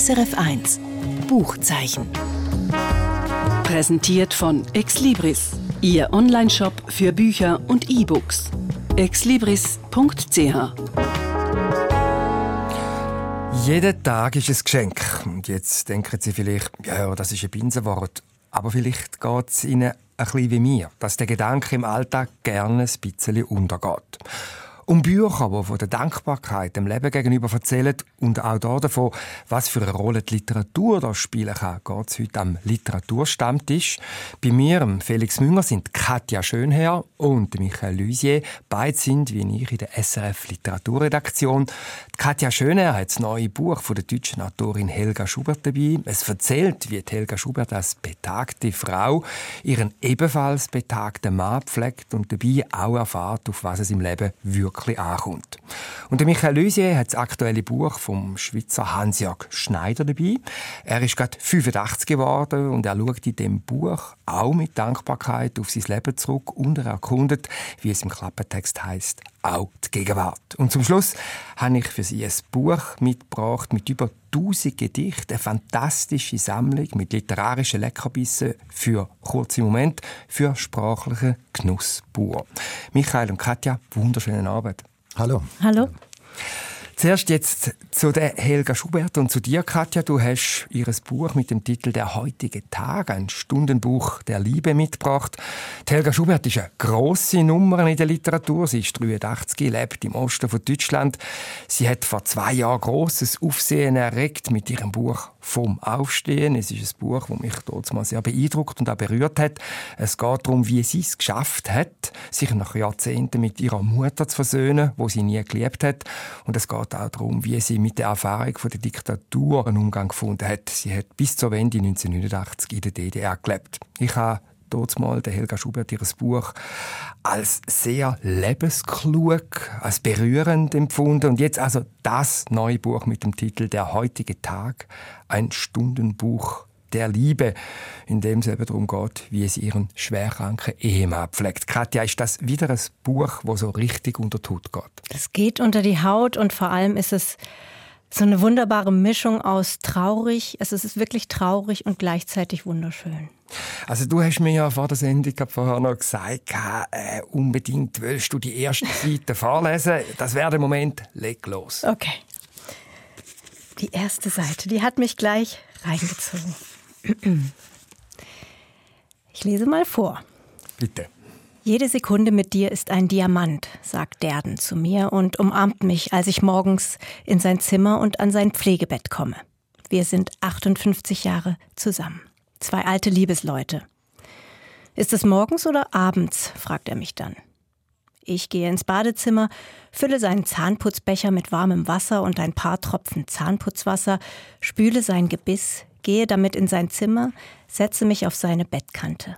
SRF 1 Buchzeichen. Präsentiert von Exlibris, Ihr Onlineshop für Bücher und E-Books. exlibris.ch Jeder Tag ist ein Geschenk. Und jetzt denken Sie vielleicht, ja, das ist ein Binsenwort. Aber vielleicht geht es Ihnen ein bisschen wie mir, dass der Gedanke im Alltag gerne ein bisschen untergeht. Um Bücher, die von der Dankbarkeit dem Leben gegenüber erzählen und auch davon, was für eine Rolle die Literatur da spielen kann, geht es heute am Literaturstammtisch. Bei mir, Felix Münger, sind Katja Schönherr und Michael Lusier. Beide sind, wie ich, in der SRF Literaturredaktion. Katja Schönherr hat das neue Buch von der deutschen Autorin Helga Schubert dabei. Es erzählt, wie Helga Schubert als betagte Frau ihren ebenfalls betagten Mann pflegt und dabei auch erfahrt, auf was es im Leben wirklich wirklich ankommt. Und der Michael Lusier hat das aktuelle Buch vom Schweizer Hans-Jörg Schneider dabei. Er ist gerade 85 geworden und er schaut in dem Buch auch mit Dankbarkeit auf sein Leben zurück und er erkundet, wie es im Klappentext heißt, auch die Gegenwart. Und zum Schluss habe ich für Sie ein Buch mitgebracht mit über 1000 Gedichten, eine fantastische Sammlung mit literarischen Leckerbissen für kurze Momente, für sprachlichen Genuss pur. Michael und Katja, wunderschönen Abend. Hallo. Hallo. Zuerst jetzt zu der Helga Schubert und zu dir, Katja. Du hast ihr Buch mit dem Titel Der heutige Tag, ein Stundenbuch der Liebe mitgebracht. Die Helga Schubert ist eine grosse Nummer in der Literatur. Sie ist 83, lebt im Osten von Deutschland. Sie hat vor zwei Jahren großes Aufsehen erregt mit ihrem Buch vom Aufstehen. Es ist ein Buch, das mich mal sehr beeindruckt und auch berührt hat. Es geht darum, wie sie es geschafft hat, sich nach Jahrzehnten mit ihrer Mutter zu versöhnen, wo sie nie geliebt hat. Und es geht auch darum, wie sie mit der Erfahrung von der Diktatur einen Umgang gefunden hat. Sie hat bis zur Wende 1989 in der DDR gelebt. Ich habe mal der Helga Schubert ihr Buch als sehr lebensklug, als berührend empfunden und jetzt also das neue Buch mit dem Titel Der heutige Tag, ein Stundenbuch der Liebe, in dem es eben darum geht, wie es ihren schwerkranken Ehemann pflegt. Katja, ist das wieder ein Buch, wo so richtig unter Haut geht? Es geht unter die Haut und vor allem ist es so eine wunderbare Mischung aus traurig, es ist wirklich traurig und gleichzeitig wunderschön. Also du hast mir ja vor der Sendung vorher noch gesagt, äh, unbedingt willst du die erste Seite vorlesen. Das wäre der Moment, leg los. Okay. Die erste Seite, die hat mich gleich reingezogen. Ich lese mal vor. Bitte. Jede Sekunde mit dir ist ein Diamant, sagt Derden zu mir und umarmt mich, als ich morgens in sein Zimmer und an sein Pflegebett komme. Wir sind 58 Jahre zusammen. Zwei alte Liebesleute. Ist es morgens oder abends? fragt er mich dann. Ich gehe ins Badezimmer, fülle seinen Zahnputzbecher mit warmem Wasser und ein paar Tropfen Zahnputzwasser, spüle sein Gebiss, gehe damit in sein Zimmer, setze mich auf seine Bettkante.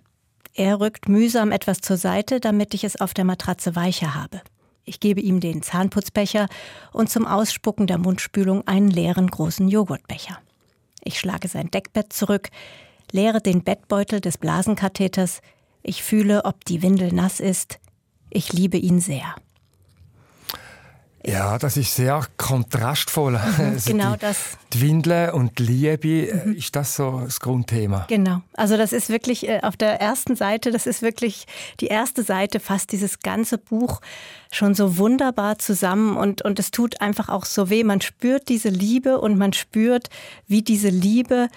Er rückt mühsam etwas zur Seite, damit ich es auf der Matratze weicher habe. Ich gebe ihm den Zahnputzbecher und zum Ausspucken der Mundspülung einen leeren großen Joghurtbecher. Ich schlage sein Deckbett zurück, leere den Bettbeutel des Blasenkatheters. Ich fühle, ob die Windel nass ist. Ich liebe ihn sehr. Ja, das ist sehr kontrastvoll. Mhm, also genau die, das. Die Windeln und die Liebe, mhm. ist das so das Grundthema? Genau. Also das ist wirklich äh, auf der ersten Seite, das ist wirklich die erste Seite, fasst dieses ganze Buch schon so wunderbar zusammen und, und es tut einfach auch so weh. Man spürt diese Liebe und man spürt, wie diese Liebe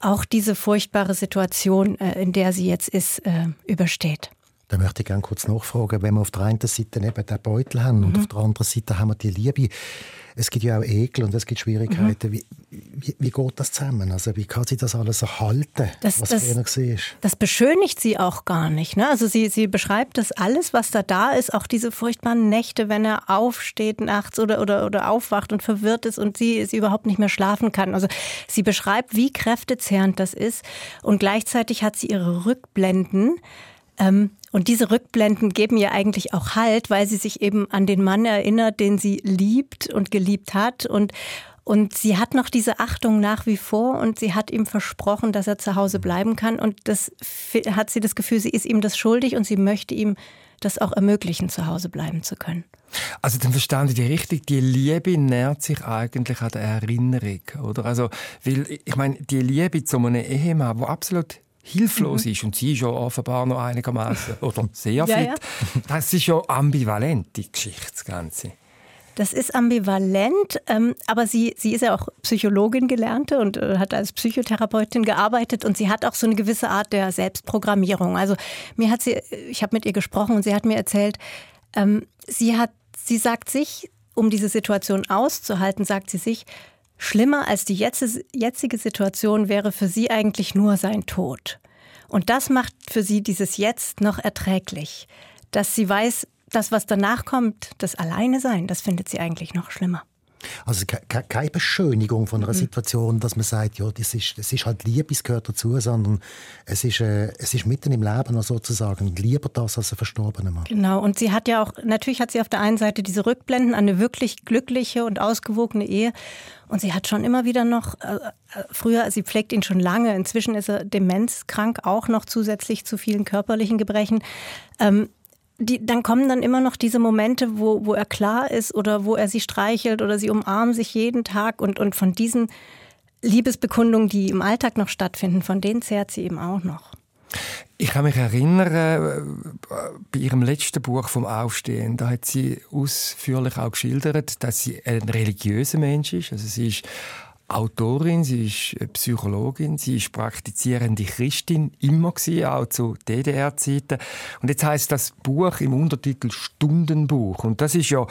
auch diese furchtbare Situation, äh, in der sie jetzt ist, äh, übersteht. Da möchte ich gerne kurz nachfragen, wenn wir auf der einen Seite eben den Beutel haben mhm. und auf der anderen Seite haben wir die Liebe. Es gibt ja auch Ekel und es gibt Schwierigkeiten. Mhm. Wie, wie, wie, geht das zusammen? Also wie kann sie das alles erhalten, das, was das, früher war? Das beschönigt sie auch gar nicht. Ne? Also sie, sie beschreibt das alles, was da da ist, auch diese furchtbaren Nächte, wenn er aufsteht nachts oder, oder, oder aufwacht und verwirrt ist und sie, sie überhaupt nicht mehr schlafen kann. Also sie beschreibt, wie kräftezehrend das ist und gleichzeitig hat sie ihre Rückblenden, ähm, und diese Rückblenden geben ihr eigentlich auch Halt, weil sie sich eben an den Mann erinnert, den sie liebt und geliebt hat. Und, und sie hat noch diese Achtung nach wie vor und sie hat ihm versprochen, dass er zu Hause bleiben kann. Und das hat sie das Gefühl, sie ist ihm das schuldig und sie möchte ihm das auch ermöglichen, zu Hause bleiben zu können. Also dann verstanden ich die richtig, die Liebe nährt sich eigentlich an der Erinnerung, oder? Also, weil, ich meine, die Liebe zu einem Ehemann, der absolut hilflos mhm. ist und sie ist ja offenbar noch einigermaßen oder sehr fit, ja, ja. das ist ja ambivalent, die Geschichte, das Ganze. Das ist ambivalent, ähm, aber sie, sie ist ja auch Psychologin gelernte und äh, hat als Psychotherapeutin gearbeitet und sie hat auch so eine gewisse Art der Selbstprogrammierung. Also mir hat sie, ich habe mit ihr gesprochen und sie hat mir erzählt, ähm, sie hat, sie sagt sich, um diese Situation auszuhalten, sagt sie sich, schlimmer als die jetzige Situation wäre für sie eigentlich nur sein Tod. Und das macht für sie dieses Jetzt noch erträglich, dass sie weiß, das, was danach kommt, das Alleine sein, das findet sie eigentlich noch schlimmer. Also keine Beschönigung von einer mhm. Situation, dass man sagt, ja, das ist, das ist halt Liebe, es gehört dazu, sondern es ist, äh, es ist mitten im Leben sozusagen. Lieber das als ein verstorbener Mann. Genau, und sie hat ja auch, natürlich hat sie auf der einen Seite diese Rückblenden an eine wirklich glückliche und ausgewogene Ehe. Und sie hat schon immer wieder noch, äh, äh früher, sie pflegt ihn schon lange, inzwischen ist er demenzkrank, auch noch zusätzlich zu vielen körperlichen Gebrechen. Ähm, die, dann kommen dann immer noch diese Momente, wo, wo er klar ist oder wo er sie streichelt oder sie umarmen sich jeden Tag und, und von diesen Liebesbekundungen, die im Alltag noch stattfinden, von denen zehrt sie eben auch noch. Ich kann mich erinnern, äh, bei ihrem letzten Buch vom Aufstehen, da hat sie ausführlich auch geschildert, dass sie ein religiöser Mensch ist. Also sie ist Autorin, sie ist Psychologin, sie ist praktizierende Christin, immer gewesen, auch zu DDR-Zeiten. Und jetzt heißt das Buch im Untertitel Stundenbuch. Und das ist ja,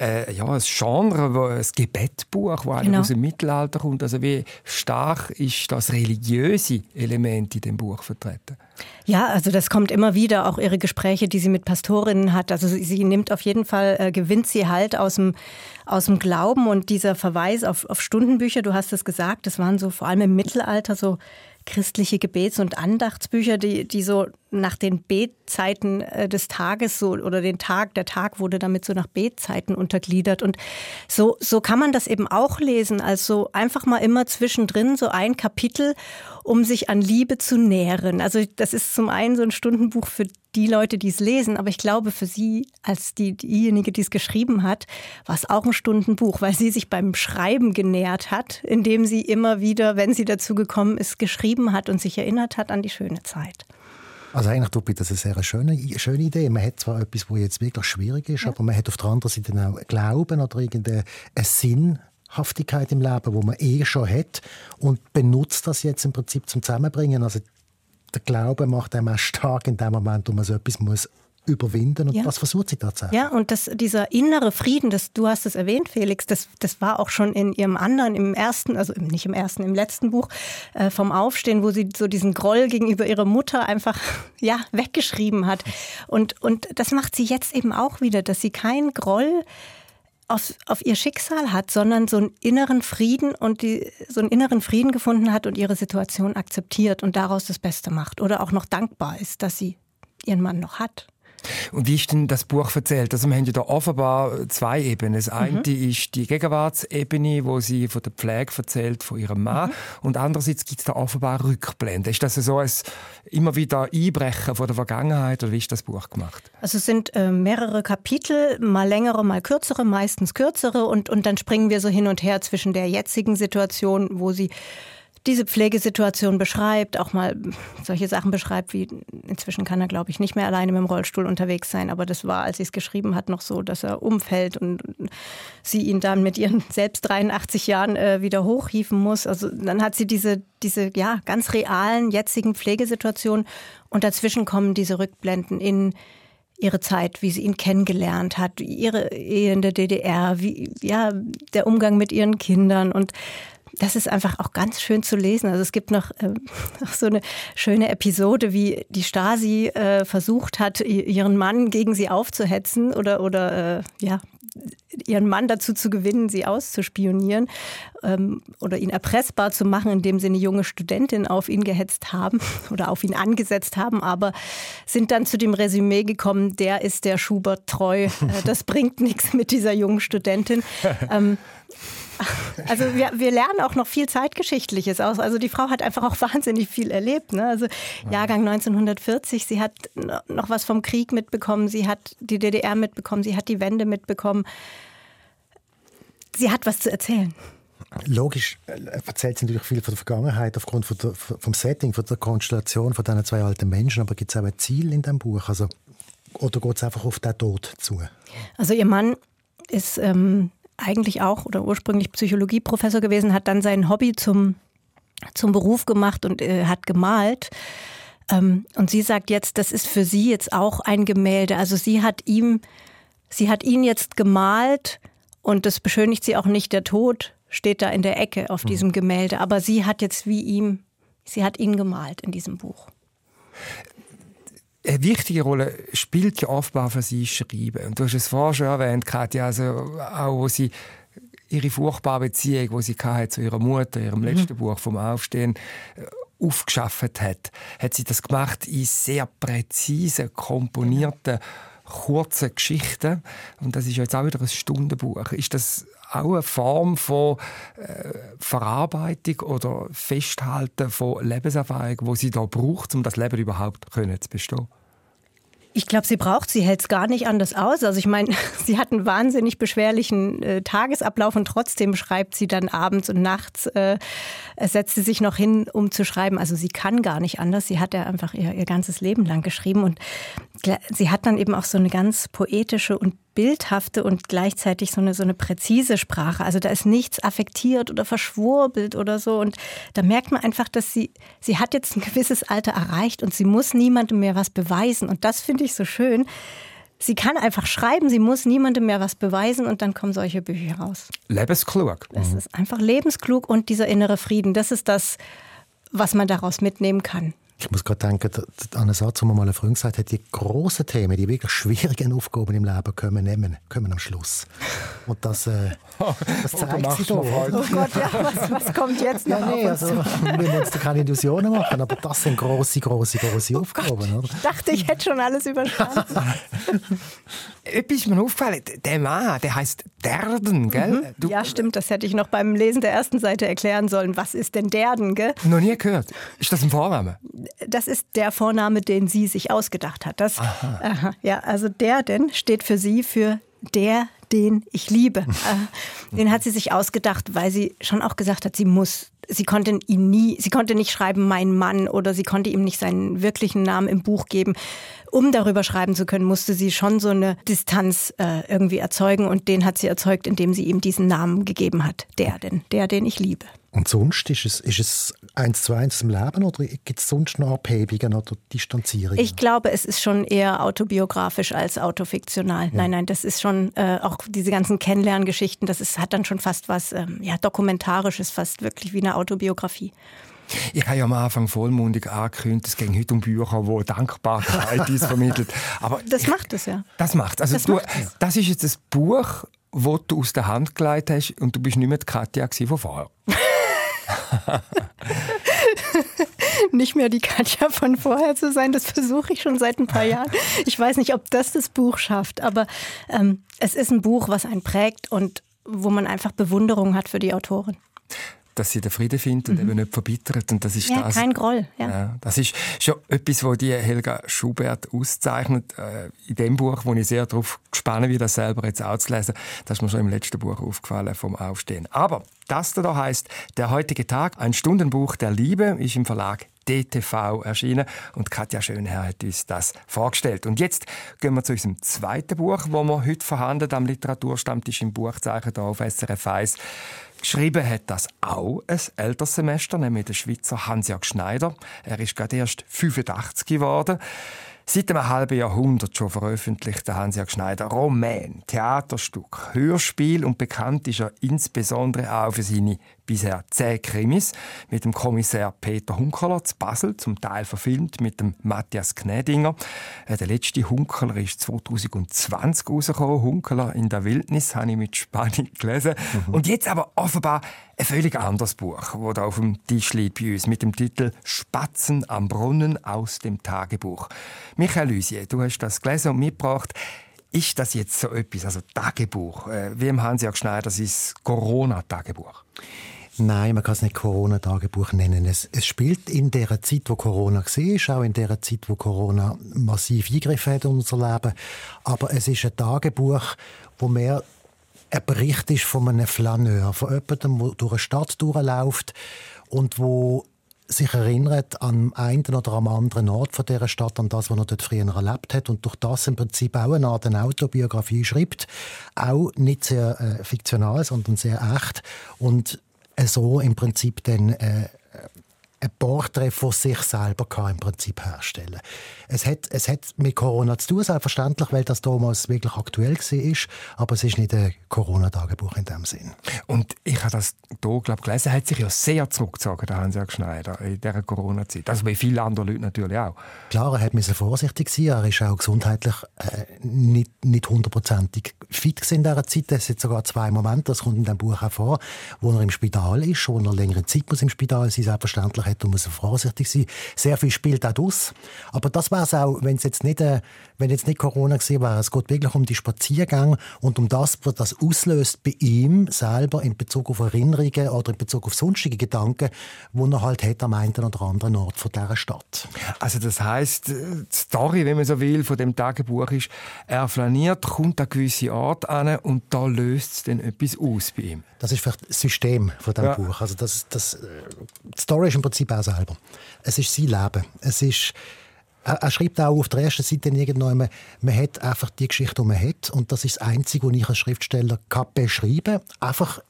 äh, ja ein Genre, ein Gebetbuch, das genau. aus dem Mittelalter kommt. Also wie stark ist das religiöse Element in dem Buch vertreten? Ja, also das kommt immer wieder, auch ihre Gespräche, die sie mit Pastorinnen hat. Also sie, sie nimmt auf jeden Fall, äh, gewinnt sie halt aus dem, aus dem Glauben und dieser Verweis auf, auf Stundenbücher, du hast es gesagt, das waren so vor allem im Mittelalter so christliche Gebets- und Andachtsbücher, die, die so nach den Betzeiten äh, des Tages so oder den Tag, der Tag wurde damit so nach Betzeiten untergliedert. Und so, so kann man das eben auch lesen. Also einfach mal immer zwischendrin so ein Kapitel, um sich an Liebe zu nähren. Also das ist zum einen so ein Stundenbuch für die Leute, die es lesen, aber ich glaube für sie, als die, diejenige, die es geschrieben hat, war es auch ein Stundenbuch, weil sie sich beim Schreiben genährt hat, indem sie immer wieder, wenn sie dazu gekommen ist, geschrieben hat und sich erinnert hat an die schöne Zeit. Also eigentlich tut das eine sehr schöne, schöne Idee. Man hat zwar etwas, wo jetzt wirklich schwierig ist, ja. aber man hat auf der anderen Seite auch Glauben oder irgendeinen Sinn Haftigkeit im Leben, wo man eh schon hat und benutzt das jetzt im Prinzip zum Zusammenbringen. Also der Glaube macht einem auch stark in dem Moment, wo man so etwas muss überwinden und ja. was versucht sie tatsächlich. Ja, und das, dieser innere Frieden, das, du hast es erwähnt, Felix, das, das war auch schon in ihrem anderen, im ersten, also nicht im ersten, im letzten Buch äh, vom Aufstehen, wo sie so diesen Groll gegenüber ihrer Mutter einfach ja, weggeschrieben hat. Und, und das macht sie jetzt eben auch wieder, dass sie keinen Groll auf, auf ihr Schicksal hat, sondern so einen inneren Frieden und die, so einen inneren Frieden gefunden hat und ihre Situation akzeptiert und daraus das Beste macht oder auch noch dankbar ist, dass sie ihren Mann noch hat. Und wie ist denn das Buch erzählt? Also wir haben ja da offenbar zwei Ebenen. Das eine mhm. ist die Gegenwartsebene, wo sie von der Pflege erzählt von ihrem Mann. Mhm. Und andererseits gibt es da offenbar Rückblenden. Ist das so ein immer wieder Einbrechen von der Vergangenheit oder wie ist das Buch gemacht? Also es sind äh, mehrere Kapitel, mal längere, mal kürzere, meistens kürzere. Und, und dann springen wir so hin und her zwischen der jetzigen Situation, wo sie diese Pflegesituation beschreibt, auch mal solche Sachen beschreibt, wie inzwischen kann er, glaube ich, nicht mehr alleine mit dem Rollstuhl unterwegs sein, aber das war, als sie es geschrieben hat, noch so, dass er umfällt und sie ihn dann mit ihren selbst 83 Jahren äh, wieder hochhieven muss. Also dann hat sie diese, diese ja, ganz realen, jetzigen Pflegesituationen. Und dazwischen kommen diese Rückblenden in ihre Zeit, wie sie ihn kennengelernt hat, ihre Ehe in der DDR, wie, ja, der Umgang mit ihren Kindern. Und das ist einfach auch ganz schön zu lesen. Also es gibt noch, äh, noch so eine schöne Episode, wie die Stasi äh, versucht hat, ihren Mann gegen sie aufzuhetzen oder, oder äh, ja, ihren Mann dazu zu gewinnen, sie auszuspionieren ähm, oder ihn erpressbar zu machen, indem sie eine junge Studentin auf ihn gehetzt haben oder auf ihn angesetzt haben, aber sind dann zu dem Resümee gekommen, der ist der Schubert treu, äh, das bringt nichts mit dieser jungen Studentin. Ähm, Also wir, wir lernen auch noch viel Zeitgeschichtliches aus. Also die Frau hat einfach auch wahnsinnig viel erlebt. Ne? Also Jahrgang 1940, sie hat noch was vom Krieg mitbekommen, sie hat die DDR mitbekommen, sie hat die Wende mitbekommen. Sie hat was zu erzählen. Logisch äh, erzählt sie natürlich viel von der Vergangenheit aufgrund von der, vom Setting, von der Konstellation von diesen zwei alten Menschen. Aber gibt es auch ein Ziel in dem Buch? Also, oder geht es einfach auf den Tod zu? Also ihr Mann ist ähm, eigentlich auch oder ursprünglich Psychologieprofessor gewesen, hat dann sein Hobby zum, zum Beruf gemacht und äh, hat gemalt. Ähm, und sie sagt jetzt, das ist für sie jetzt auch ein Gemälde. Also sie hat ihm, sie hat ihn jetzt gemalt und das beschönigt sie auch nicht. Der Tod steht da in der Ecke auf mhm. diesem Gemälde. Aber sie hat jetzt wie ihm, sie hat ihn gemalt in diesem Buch. Eine wichtige Rolle spielt ja offenbar für sie Schreiben. Und du hast es vorher schon erwähnt, Katja, also auch wo sie ihre furchtbare Beziehung, die sie hatte zu ihrer Mutter, ihrem mhm. letzten Buch vom Aufstehen, äh, aufgeschafft hat, hat sie das gemacht in sehr präzise komponierten kurzen Geschichten. Und das ist jetzt auch wieder ein Stundenbuch. Ist das auch eine Form von äh, Verarbeitung oder Festhalten von Lebenserfahrung, wo sie da braucht, um das Leben überhaupt können zu bestehen? Ich glaube, sie braucht, sie hält es gar nicht anders aus. Also ich meine, sie hat einen wahnsinnig beschwerlichen äh, Tagesablauf und trotzdem schreibt sie dann abends und nachts, äh, setzt sie sich noch hin, um zu schreiben. Also sie kann gar nicht anders. Sie hat ja einfach ihr, ihr ganzes Leben lang geschrieben und sie hat dann eben auch so eine ganz poetische und bildhafte und gleichzeitig so eine, so eine präzise Sprache. Also da ist nichts affektiert oder verschwurbelt oder so. Und da merkt man einfach, dass sie, sie hat jetzt ein gewisses Alter erreicht und sie muss niemandem mehr was beweisen. Und das finde ich so schön. Sie kann einfach schreiben, sie muss niemandem mehr was beweisen und dann kommen solche Bücher raus. Lebensklug. Es ist einfach lebensklug und dieser innere Frieden, das ist das, was man daraus mitnehmen kann. Ich muss gerade denken an einen Satz, wo man mal eine Freund gesagt hat, die grossen Themen, die wirklich schwierigen Aufgaben im Leben kommen, nehmen, kommen am Schluss. Und das, äh, das zeigt sich doch. Oh Gott, ja, was, was kommt jetzt noch ja, nee, also, Wir müssen uns da keine Illusionen machen, aber das sind grosse, grosse, grosse oh Aufgaben. Gott, oder? Ich dachte, ich hätte schon alles überstanden. Etwas ist mir aufgefallen, der Mann, der heißt Derden, gell? Mhm. ja, stimmt, das hätte ich noch beim Lesen der ersten Seite erklären sollen. Was ist denn Derden, gell? Noch nie gehört. Ist das ein Vorname? Das ist der Vorname, den sie sich ausgedacht hat. Das, aha. Aha, ja, also Derden steht für sie für der, den ich liebe. Äh, den hat sie sich ausgedacht, weil sie schon auch gesagt hat, sie muss sie konnte ihn nie, sie konnte nicht schreiben, mein Mann, oder sie konnte ihm nicht seinen wirklichen Namen im Buch geben. Um darüber schreiben zu können, musste sie schon so eine Distanz äh, irgendwie erzeugen und den hat sie erzeugt, indem sie ihm diesen Namen gegeben hat. Der denn, der, den ich liebe. Und sonst ist es, ist es eins zu eins im Leben oder gibt es sonst noch Abhebungen oder Distanzierungen? Ich glaube, es ist schon eher autobiografisch als autofiktional. Ja. Nein, nein, das ist schon äh, auch diese ganzen Kennenlerngeschichten, das ist, hat dann schon fast was ähm, ja, Dokumentarisches, fast wirklich wie eine Autobiografie. Ich habe ja am Anfang vollmundig angekündigt, es ging heute um Bücher, wo Dankbarkeit ist vermittelt. Aber das ich, macht es ja. Das macht Also das, du, das ist jetzt das Buch, das du aus der Hand geleitet hast und du bist nicht mehr die Katja von vorher. nicht mehr die Katja von vorher zu sein. Das versuche ich schon seit ein paar Jahren. Ich weiß nicht, ob das das Buch schafft, aber ähm, es ist ein Buch, was einen prägt und wo man einfach Bewunderung hat für die Autorin dass sie den Frieden findet und mhm. eben nicht verbittert. Und das ist ja, das. kein Groll. Ja. ja. das ist schon etwas, was die Helga Schubert auszeichnet. Äh, in dem Buch, wo ich sehr darauf gespannt bin, das selber jetzt auszulesen. Das ist mir schon im letzten Buch aufgefallen, vom Aufstehen. Aber das da heißt Der heutige Tag, ein Stundenbuch der Liebe, ist im Verlag DTV erschienen und Katja Schönherr hat uns das vorgestellt. Und jetzt gehen wir zu unserem zweiten Buch, wo wir heute verhandeln am Literaturstammtisch im Buchzeichen hier auf SRF 1. Geschrieben hat das auch ein älteres Semester, nämlich der Schweizer Hans-Jörg Schneider. Er ist gerade erst 85 geworden. Seit einem halben Jahrhundert schon veröffentlicht Hans-Jörg Schneider Roman, Theaterstück, Hörspiel und bekannt ist er insbesondere auch für seine bisher zehn Krimis mit dem Kommissar Peter Hunkeler zu Basel, zum Teil verfilmt mit dem Matthias Gnädinger. Äh, der letzte Hunkeler ist 2020 rausgekommen. Hunkeler in der Wildnis habe ich mit Spannung gelesen. Mhm. Und jetzt aber offenbar ein völlig anderes Buch, das da auf dem Tisch liegt bei uns, mit dem Titel Spatzen am Brunnen aus dem Tagebuch. Michael Lysie, du hast das gelesen und mitgebracht. ist das jetzt so etwas, also Tagebuch? Äh, wie im Hans-Jörg Schneider, das ist Corona-Tagebuch. Nein, man kann es nicht Corona-Tagebuch nennen. Es, es, spielt in der Zeit, wo Corona war, auch in der Zeit, wo Corona massiv eingegriffen hat in unser Leben. Aber es ist ein Tagebuch, wo mehr ein Bericht ist von einem Flaneur, von jemandem, der durch eine Stadt durchläuft und wo sich erinnert an einen oder am anderen Ort von dieser Stadt, an das, was er dort früher erlebt hat und durch das im Prinzip auch eine Art Autobiografie schreibt. Auch nicht sehr äh, fiktional, sondern sehr echt und so im Prinzip dann äh, ein Porträt von sich selber kann im Prinzip herstellen. Es hat, es hat mit Corona zu tun, selbstverständlich, weil das damals wirklich aktuell war, aber es ist nicht ein Corona-Tagebuch in dem Sinn. Und ich habe das hier glaub, gelesen, er hat sich ja sehr zurückgezogen, der Hans-Jörg Schneider, in dieser Corona-Zeit. Also wie viele andere Leute natürlich auch. Klar, er musste vorsichtig sein, er ist auch gesundheitlich äh, nicht, nicht hundertprozentig fit in dieser Zeit. Es sind sogar zwei Momente, das kommt in dem Buch auch vor, wo er im Spital ist, wo er längere Zeit muss im Spital sein, selbstverständlich hat und muss vorsichtig sein. Sehr viel spielt auch aus. Aber das wäre es auch, wenn es jetzt nicht, äh, wenn jetzt nicht Corona gewesen wäre. Es geht wirklich um die Spaziergänge und um das, was das auslöst bei ihm selber in Bezug auf Erinnerungen oder in Bezug auf sonstige Gedanken, die er halt hat am einen oder anderen Ort von dieser Stadt. Also das heißt, die Story, wenn man so will, von dem Tagebuch ist, er flaniert, kommt an gewisse Ort an und da löst es dann etwas aus bei ihm. Das ist vielleicht das System von diesem ja. Buch. Also das, das, äh, die Story ist im Prinzip auch selber. Es ist sein Leben. Es ist er, schreibt auch auf der ersten Seite irgendwann, man hat einfach die Geschichte, die man hat. Und das ist das Einzige, was ich als Schriftsteller kann beschreiben Einfach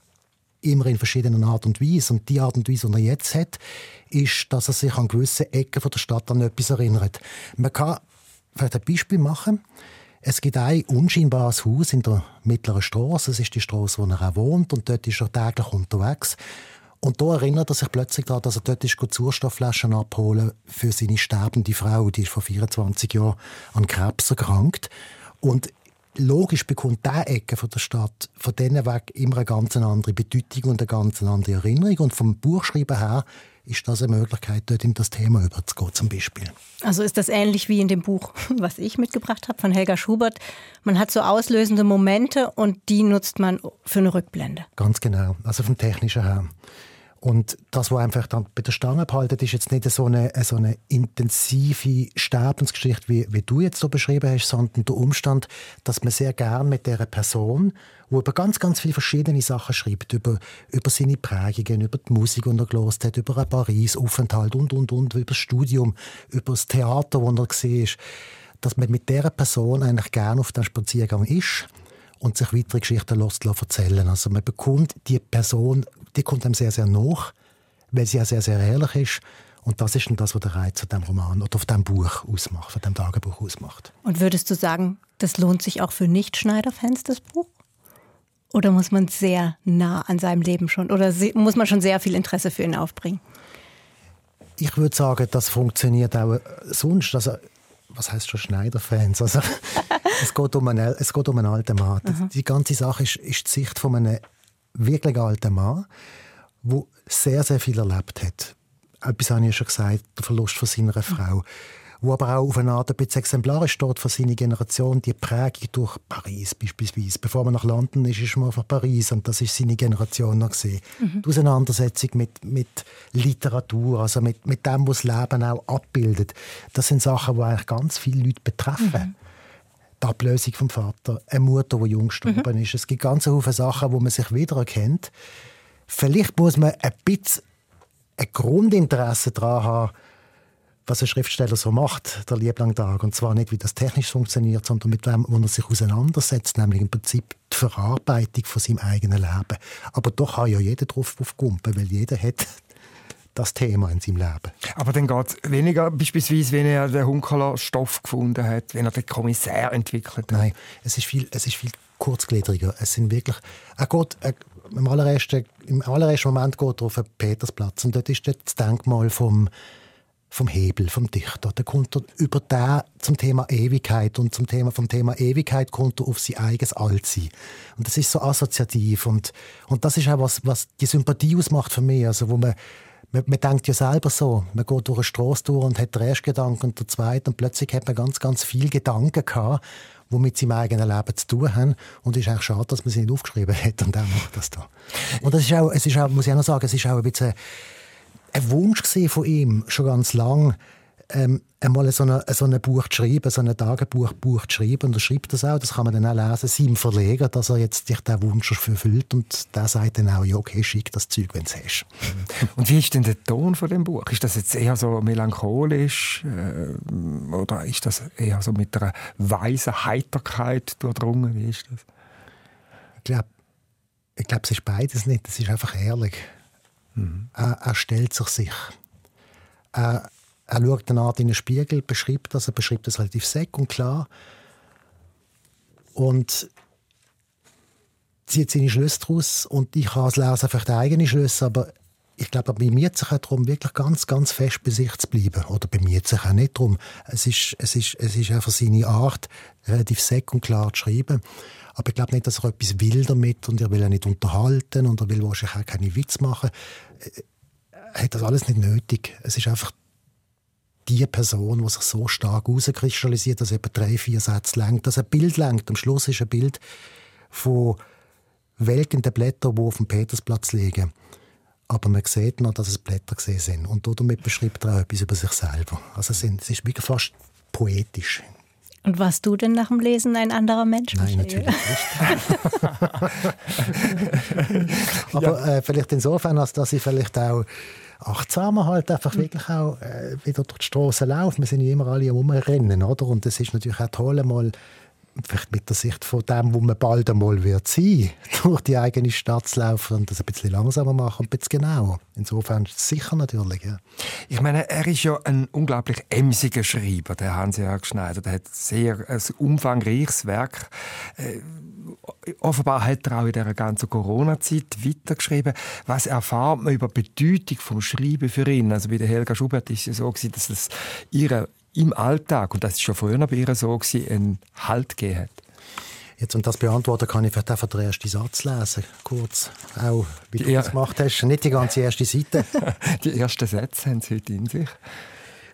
immer in verschiedenen Art und Weise. Und die Art und Weise, die er jetzt hat, ist, dass er sich an gewisse Ecken der Stadt an etwas erinnert. Man kann vielleicht ein Beispiel machen. Es gibt ein unscheinbares Haus in der mittleren Straße. Das ist die Straße, wo er auch wohnt. Und dort ist er täglich unterwegs. Und da erinnert er sich plötzlich daran, dass er dort ist Sauerstoffflaschen abholen für seine sterbende Frau, die ist vor 24 Jahren an Krebs erkrankt. Und logisch bekommt diese Ecke von der Stadt von denen weg immer eine ganz andere Bedeutung und eine ganz andere Erinnerung. Und vom Buchschreiben her ist das eine Möglichkeit, dort in das Thema überzugehen, zum Beispiel. Also ist das ähnlich wie in dem Buch, was ich mitgebracht habe von Helga Schubert. Man hat so auslösende Momente und die nutzt man für eine Rückblende. Ganz genau, also vom Technischen her. Und das, was einfach dann bei der Stange behalten, ist jetzt nicht so eine, so eine intensive Sterbensgeschichte, wie, wie du jetzt so beschrieben hast, sondern der Umstand, dass man sehr gern mit der Person, wo über ganz, ganz viele verschiedene Sachen schreibt, über, über seine Prägungen, über die Musik, die er gelost hat, über einen Paris-Aufenthalt und, und, und, über das Studium, über das Theater, wo er war, dass man mit dieser Person eigentlich gern auf dem Spaziergang ist und sich weitere Geschichten lässt, erzählen. Also man bekommt die Person die kommt einem sehr, sehr nach, weil sie ja sehr, sehr ehrlich ist. Und das ist dann das, was der Reiz von dem Roman oder auf dem Buch ausmacht, von dem Tagebuch ausmacht. Und würdest du sagen, das lohnt sich auch für Nicht-Schneider-Fans, das Buch? Oder muss man sehr nah an seinem Leben schon, oder muss man schon sehr viel Interesse für ihn aufbringen? Ich würde sagen, das funktioniert auch sonst. Also, was heißt schon Schneider-Fans? Also, es, geht um einen, es geht um einen alten Mann. Mhm. Die ganze Sache ist, ist die Sicht von einem wirklich alter Mann, der sehr, sehr viel erlebt hat. Etwas habe ich ja schon gesagt, der Verlust von seiner Frau. Wo aber auch auf eine Art ein bisschen exemplarisch steht für seine Generation, die Prägung durch Paris beispielsweise. Bevor man nach London ist, ist man auf Paris und das ist seine Generation noch gesehen. Mhm. Die Auseinandersetzung mit, mit Literatur, also mit, mit dem, was das Leben auch abbildet, das sind Sachen, die eigentlich ganz viele Leute betreffen. Mhm die Ablösung vom Vater, eine Mutter, die jung gestorben mhm. ist. Es gibt ganz viele Sachen, wo man sich wiedererkennt. Vielleicht muss man ein bisschen ein Grundinteresse daran haben, was ein Schriftsteller so macht, der lieblang Tag. Und zwar nicht, wie das technisch funktioniert, sondern mit wem wo er sich auseinandersetzt, nämlich im Prinzip die Verarbeitung von seinem eigenen Leben. Aber doch hat ja jeder drauf aufgumpen, weil jeder hat das Thema in seinem Leben. Aber dann geht es weniger, beispielsweise, wenn er den Hunkeler Stoff gefunden hat, wenn er den Kommissär entwickelt hat. Nein, es ist viel, es ist viel kurzgliedriger. Es sind wirklich, er geht, er, im, allerersten, im allerersten Moment geht er auf den Petersplatz und dort ist das Denkmal vom, vom Hebel, vom Dichter. Da kommt er über den zum Thema Ewigkeit und zum Thema, vom Thema Ewigkeit kommt er auf sein eigenes Altsein. Und das ist so assoziativ und, und das ist auch was, was die Sympathie ausmacht für mich, also wo man man, man denkt ja selber so, man geht durch eine Straße durch und hat den ersten Gedanken und den zweiten und plötzlich hat man ganz, ganz viele Gedanken gehabt, die mit seinem eigenen Leben zu tun haben. Und es ist eigentlich schade, dass man sie nicht aufgeschrieben hat und dann macht das da. Und das ist auch, es ist auch, muss ich auch noch sagen, es ist auch ein bisschen ein Wunsch von ihm, schon ganz lang, ähm, einmal so ein so eine Buch zu schreiben, so ein Tagebuch Buch zu schreiben. Und er schreibt das auch, das kann man dann auch lesen, seinem Verleger, dass er jetzt sich diesen Wunsch erfüllt. Und der sagt dann auch, ja, okay, schick das Zeug, wenn du es hast. Und wie ist denn der Ton von dem Buch? Ist das jetzt eher so melancholisch äh, oder ist das eher so mit einer weisen Heiterkeit durchdrungen? Wie ist das? Ich glaube, ich glaub, es ist beides nicht. Es ist einfach ehrlich. Mhm. Er, er stellt sich sich. Er, er schaut eine Art in den Spiegel, beschreibt das, er beschreibt das relativ seck und klar und zieht seine Schlüsse daraus und ich kann als Leser vielleicht eigene Schlüsse, aber ich glaube, bei mir sich auch darum, wirklich ganz, ganz fest bei sich zu bleiben. Oder bei mir sich auch nicht darum. Es ist, es, ist, es ist einfach seine Art, relativ seck und klar zu schreiben. Aber ich glaube nicht, dass er etwas will damit und er will ja nicht unterhalten und er will wahrscheinlich auch keine Witz machen. Er hat das alles nicht nötig. Es ist einfach die Person, die sich so stark herauskristallisiert, dass eben drei, vier Sätze lang, dass ein Bild lenkt. Am Schluss ist ein Bild von welkenden Blättern, die auf dem Petersplatz liegen. Aber man sieht noch, dass es Blätter gesehen sind. Und damit beschreibt er auch etwas über sich selber. Also es ist wirklich fast poetisch. Und warst du denn nach dem Lesen ein anderer Mensch? Nein, natürlich nicht. Aber äh, vielleicht insofern, als dass ich vielleicht auch achtsamer halt einfach mhm. wirklich auch äh, wieder durch die Straße laufen. Wir sind ja immer alle am Umrennen, oder? Und es ist natürlich auch toll, mal vielleicht mit der Sicht von dem, wo man bald einmal wird sein, durch die eigene Stadt zu laufen und das ein bisschen langsamer machen und ein bisschen genauer. Insofern sicher natürlich, ja. Ich meine, er ist ja ein unglaublich emsiger Schreiber, der Hans-Jörg Schneider. Der hat sehr ein umfangreiches Werk äh, offenbar hat er auch in dieser ganzen Corona-Zeit weitergeschrieben. Was erfahrt man über die Bedeutung vom Schreiben für ihn? Also bei Helga Schubert ist es so dass es ihre im Alltag, und das ist schon früher bei ihr so, einen Halt gegeben hat. Jetzt, um das beantworten, kann ich vielleicht einfach den ersten Satz lesen, kurz, auch wie du das gemacht hast. Nicht die ganze erste Seite. die ersten Sätze haben Sie heute in sich.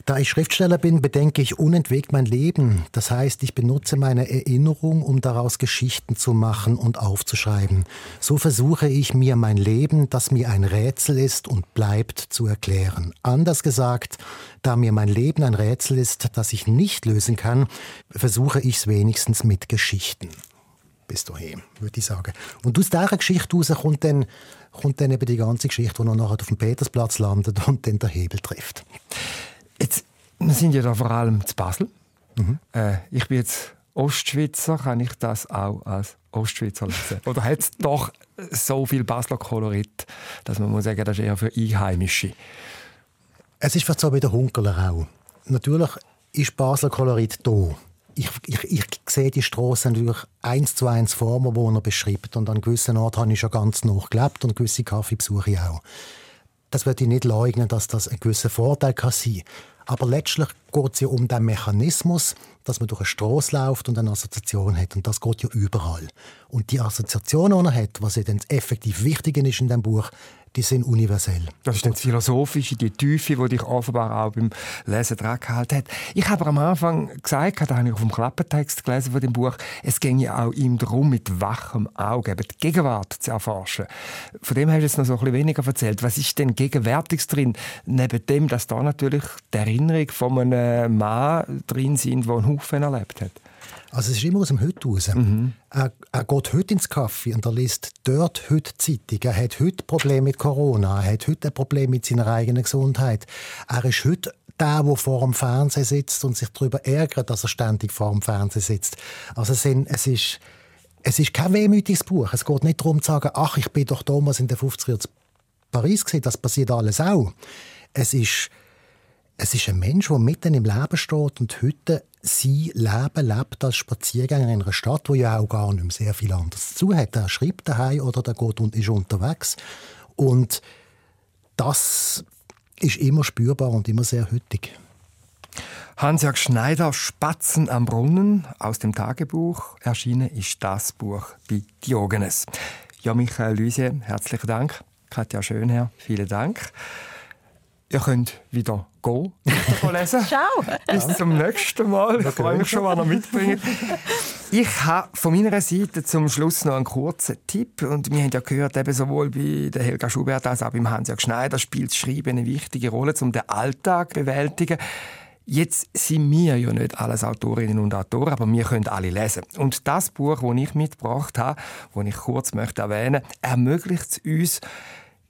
Da ich Schriftsteller bin, bedenke ich unentwegt mein Leben. Das heißt, ich benutze meine Erinnerung, um daraus Geschichten zu machen und aufzuschreiben. So versuche ich mir mein Leben, das mir ein Rätsel ist und bleibt, zu erklären. Anders gesagt, da mir mein Leben ein Rätsel ist, das ich nicht lösen kann, versuche ich es wenigstens mit Geschichten. Bis dahin, würde ich sagen. Und aus dieser Geschichte heraus kommt dann, kommt dann eben die ganze Geschichte, die noch nachher auf dem Petersplatz landet und dann der Hebel trifft. Jetzt, wir sind ja da vor allem zu Basel. Mhm. Äh, ich bin jetzt Ostschweizer, kann ich das auch als Ostschweizer lesen? Oder hat es doch so viel Basler Kolorit, dass man muss sagen, das ist eher für Einheimische? Es ist fast so wie der Hunkerler auch. Natürlich ist Basler Kolorit da. Ich, ich, ich sehe die Straße natürlich eins zu eins vor mir, wo er beschreibt. Und an gewissen Orten habe ich schon ganz noch gelebt und gewisse Kaffee besuche ich auch. Das würde ich nicht leugnen, dass das ein gewisser Vorteil kann sein. Aber letztlich geht es ja um den Mechanismus, dass man durch eine Straße läuft und eine Assoziation hat. Und das geht ja überall. Und die Assoziation, die er hat, was ja dann effektiv wichtig ist in dem Buch, die sind universell. Das ist dann das Philosophische, die Tiefe, die dich offenbar auch beim Lesen dran gehalten hat. Ich habe am Anfang gesagt, da habe ich auf dem Klappentext gelesen von dem Buch, es ginge auch ihm darum, mit wachem Auge die Gegenwart zu erforschen. Von dem hast du jetzt noch so ein bisschen weniger erzählt. Was ist denn Gegenwärtiges drin? Neben dem, dass da natürlich die Erinnerung von einem Mann drin sind, der einen Haufen erlebt hat. Also es ist immer aus dem Heute raus. Mhm. Er, er, geht heute ins Kaffee und er liest dort heute Zeitung. Er hat heute Probleme mit Corona. Er hat heute ein Problem mit seiner eigenen Gesundheit. Er ist heute der, der vor dem Fernsehen sitzt und sich darüber ärgert, dass er ständig vor dem Fernsehen sitzt. Also es, sind, es ist... Es ist kein wehmütiges Buch. Es geht nicht darum zu sagen, ach, ich bin doch damals in den 50er Jahren Paris gesehen, das passiert alles auch. Es ist es ist ein Mensch, der mitten im Leben steht und heute sein Leben lebt als Spaziergänger in einer Stadt, wo ja auch gar nicht mehr sehr viel anderes zu hat. Er schreibt daheim oder der geht und ist unterwegs. Und das ist immer spürbar und immer sehr hütig. Hans-Jörg Schneider, Spatzen am Brunnen aus dem Tagebuch. Erschienen ist das Buch bei Diogenes. Ja, Michael Lüse, herzlichen Dank. Katja Schönherr, vielen Dank. Ihr könnt wieder gehen, lesen. Schau. Bis zum nächsten Mal. Ich freue mich schon, was ihr mitbringt. Ich habe von meiner Seite zum Schluss noch einen kurzen Tipp. Und wir haben ja gehört, eben sowohl bei der Helga Schubert als auch beim Hans-Jörg Schneider spielt das Schreiben eine wichtige Rolle, um den Alltag zu bewältigen. Jetzt sind wir ja nicht alles Autorinnen und Autoren, aber wir können alle lesen. Und das Buch, das ich mitgebracht habe, das ich kurz möchte erwähnen möchte, ermöglicht es uns,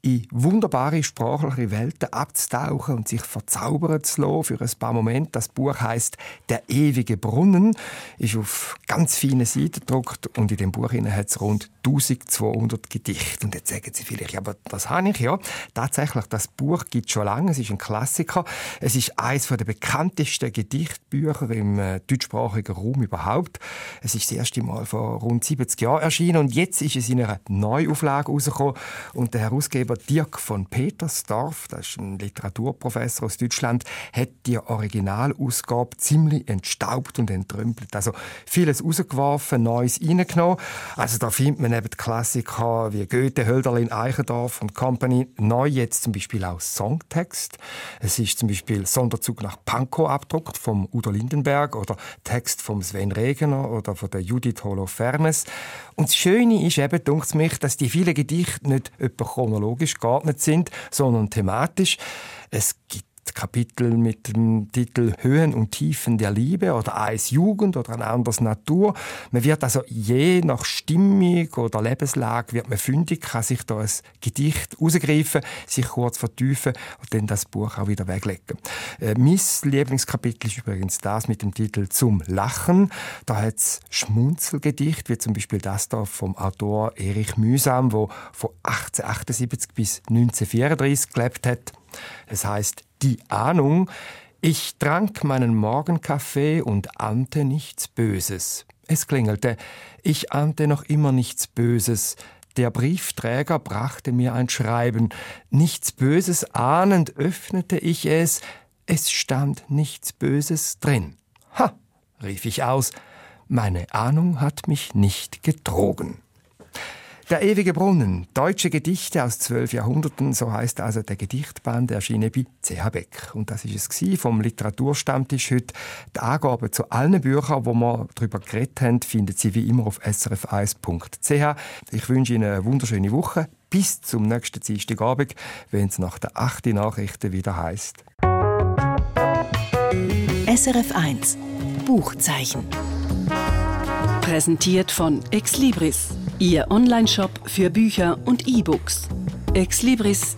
in wunderbare sprachliche Welten abzutauchen und sich verzaubern zu lassen für ein paar Momente. Das Buch heißt Der ewige Brunnen, ist auf ganz feinen Seiten gedruckt und in dem Buch hat es rund 1200 Gedichte. Und jetzt sagen Sie vielleicht, ja, aber das habe ich ja. Tatsächlich, das Buch gibt es schon lange. Es ist ein Klassiker. Es ist eines der bekanntesten Gedichtbücher im äh, deutschsprachigen Raum überhaupt. Es ist das erste Mal vor rund 70 Jahren erschienen und jetzt ist es in einer Neuauflage rausgekommen und der Herausgeber Herausgeber Dirk von Petersdorf, das ist ein Literaturprofessor aus Deutschland, hat die Originalausgabe ziemlich entstaubt und entrümpelt. Also vieles rausgeworfen, Neues reingenommen. Also da findet man eben Klassiker wie Goethe, Hölderlin, Eichendorff und Company. Neu jetzt zum Beispiel auch Songtext. Es ist zum Beispiel Sonderzug nach Pankow abgedruckt vom Udo Lindenberg oder Text vom Sven Regener oder von der Judith Holofernes. Und das Schöne ist eben, denkt mich, dass die vielen Gedichte nicht etwa chronologisch geordnet sind, sondern thematisch. Es gibt Kapitel mit dem Titel Höhen und Tiefen der Liebe oder Eis Jugend oder ein anderes Natur. Man wird also je nach Stimmung oder Lebenslage wird man fündig, kann sich da ein Gedicht rausgreifen, sich kurz vertiefen und dann das Buch auch wieder weglegen. Äh, mein Lieblingskapitel ist übrigens das mit dem Titel Zum Lachen. Da hat es Schmunzelgedicht, wie zum Beispiel das da vom Autor Erich Mühsam, wo von 1878 bis 1934 gelebt hat. Es heißt Die Ahnung, ich trank meinen Morgenkaffee und ahnte nichts Böses. Es klingelte, ich ahnte noch immer nichts Böses. Der Briefträger brachte mir ein Schreiben. Nichts Böses ahnend öffnete ich es. Es stand nichts Böses drin. Ha, rief ich aus. Meine Ahnung hat mich nicht getrogen. Der ewige Brunnen, deutsche Gedichte aus zwölf Jahrhunderten, so heißt also der Gedichtband, erschienen bei CH Beck. Und das ist es vom Literaturstammtisch heute. Die Angaben zu allen Büchern, wo wir darüber geredet haben, finden Sie wie immer auf srf1.ch. Ich wünsche Ihnen eine wunderschöne Woche. Bis zum nächsten Dienstagabend, wenn es nach der 8. Nachrichten wieder heißt. SRF 1 Buchzeichen. Präsentiert von Exlibris Ihr Onlineshop für Bücher und E-Books. exlibris.ch